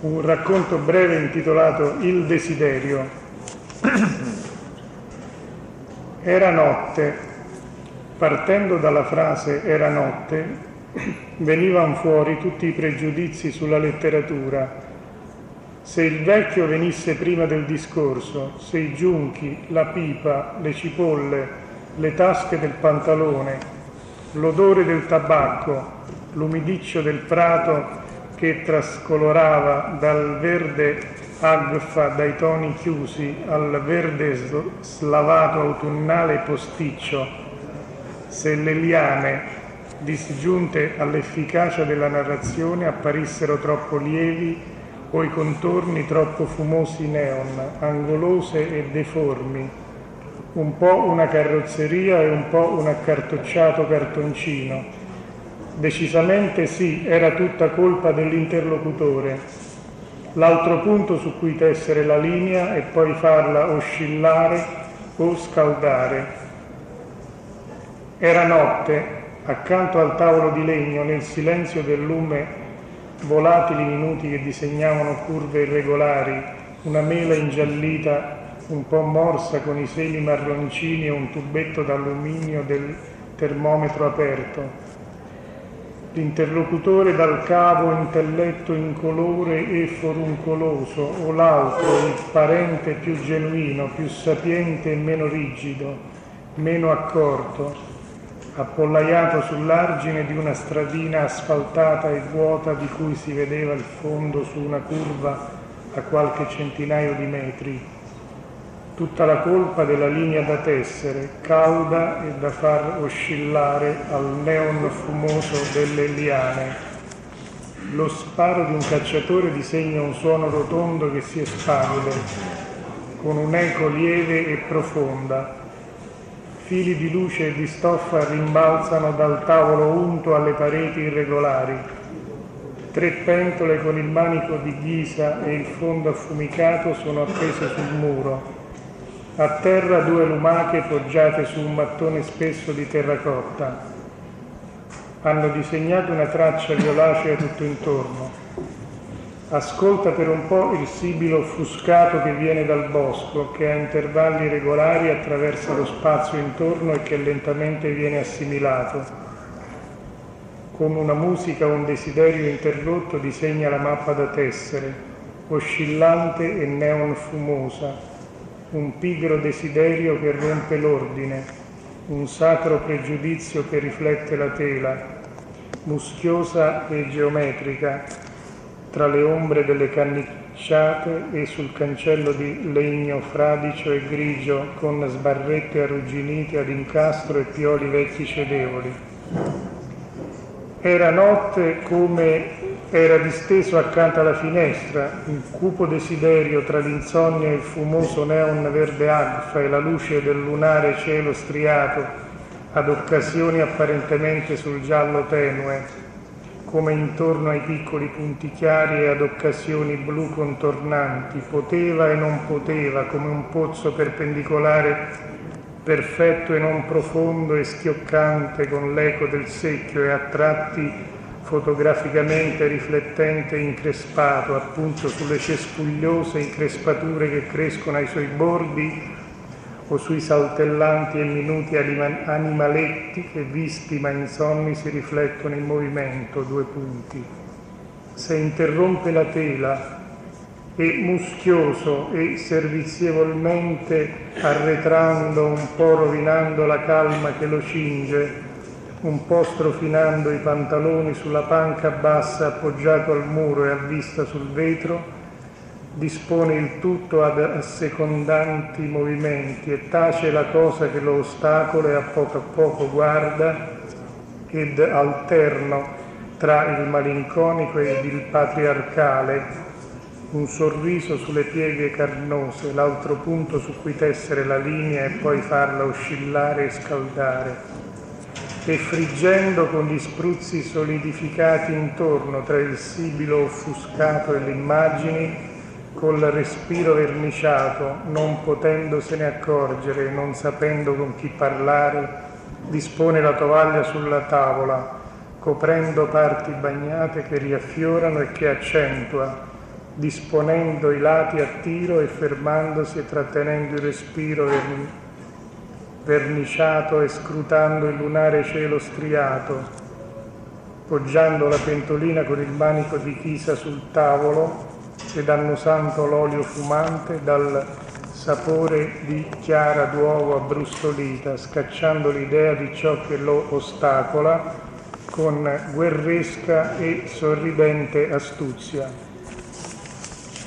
un racconto breve intitolato Il desiderio. Era notte, partendo dalla frase era notte, venivano fuori tutti i pregiudizi sulla letteratura. Se il vecchio venisse prima del discorso, se i giunchi, la pipa, le cipolle, le tasche del pantalone, l'odore del tabacco, l'umidiccio del prato che trascolorava dal verde agfa dai toni chiusi al verde slavato autunnale posticcio, se le liane, disgiunte all'efficacia della narrazione, apparissero troppo lievi o i contorni troppo fumosi neon, angolose e deformi, un po' una carrozzeria e un po' un accartocciato cartoncino, Decisamente sì, era tutta colpa dell'interlocutore. L'altro punto su cui tessere la linea e poi farla oscillare o scaldare. Era notte, accanto al tavolo di legno, nel silenzio del lume, volatili minuti che disegnavano curve irregolari, una mela ingiallita un po' morsa con i semi marroncini e un tubetto d'alluminio del termometro aperto l'interlocutore dal cavo intelletto incolore e foruncoloso, o l'altro, il parente più genuino, più sapiente e meno rigido, meno accorto, appollaiato sull'argine di una stradina asfaltata e vuota di cui si vedeva il fondo su una curva a qualche centinaio di metri tutta la colpa della linea da tessere, cauda e da far oscillare al neon fumoso delle liane. Lo sparo di un cacciatore disegna un suono rotondo che si espande, con un'eco lieve e profonda. Fili di luce e di stoffa rimbalzano dal tavolo unto alle pareti irregolari. Tre pentole con il manico di ghisa e il fondo affumicato sono appese sul muro a terra due lumache poggiate su un mattone spesso di terracotta. Hanno disegnato una traccia violacea tutto intorno. Ascolta per un po' il sibilo offuscato che viene dal bosco, che a intervalli regolari attraversa lo spazio intorno e che lentamente viene assimilato. Con una musica o un desiderio interrotto disegna la mappa da tessere, oscillante e neon fumosa, un pigro desiderio che rompe l'ordine, un sacro pregiudizio che riflette la tela, muschiosa e geometrica, tra le ombre delle cannicciate e sul cancello di legno fradicio e grigio con sbarrette arrugginite ad incastro e pioli vecchi cedevoli. Era notte come era disteso accanto alla finestra, un cupo desiderio tra l'insonnia e il fumoso neon verde agfa e la luce del lunare cielo striato, ad occasioni apparentemente sul giallo tenue, come intorno ai piccoli punti chiari e ad occasioni blu contornanti, poteva e non poteva, come un pozzo perpendicolare perfetto e non profondo e schioccante con l'eco del secchio e a tratti fotograficamente riflettente e increspato appunto sulle cespugliose increspature che crescono ai suoi bordi o sui saltellanti e minuti animaletti che visti ma insonni si riflettono in movimento, due punti. Se interrompe la tela e muschioso e servizievolmente arretrando un po' rovinando la calma che lo cinge, un po' strofinando i pantaloni sulla panca bassa appoggiato al muro e a vista sul vetro, dispone il tutto ad assecondanti movimenti e tace la cosa che lo ostacola e a poco a poco guarda ed alterno tra il malinconico ed il patriarcale, un sorriso sulle pieghe carnose, l'altro punto su cui tessere la linea e poi farla oscillare e scaldare e friggendo con gli spruzzi solidificati intorno tra il sibilo offuscato e le immagini, col respiro verniciato, non potendosene accorgere, non sapendo con chi parlare, dispone la tovaglia sulla tavola, coprendo parti bagnate che riaffiorano e che accentua, disponendo i lati a tiro e fermandosi e trattenendo il respiro verni- verniciato e scrutando il lunare cielo striato, poggiando la pentolina con il manico di chisa sul tavolo ed annusando l'olio fumante dal sapore di chiara d'uovo abbrustolita, scacciando l'idea di ciò che lo ostacola con guerresca e sorridente astuzia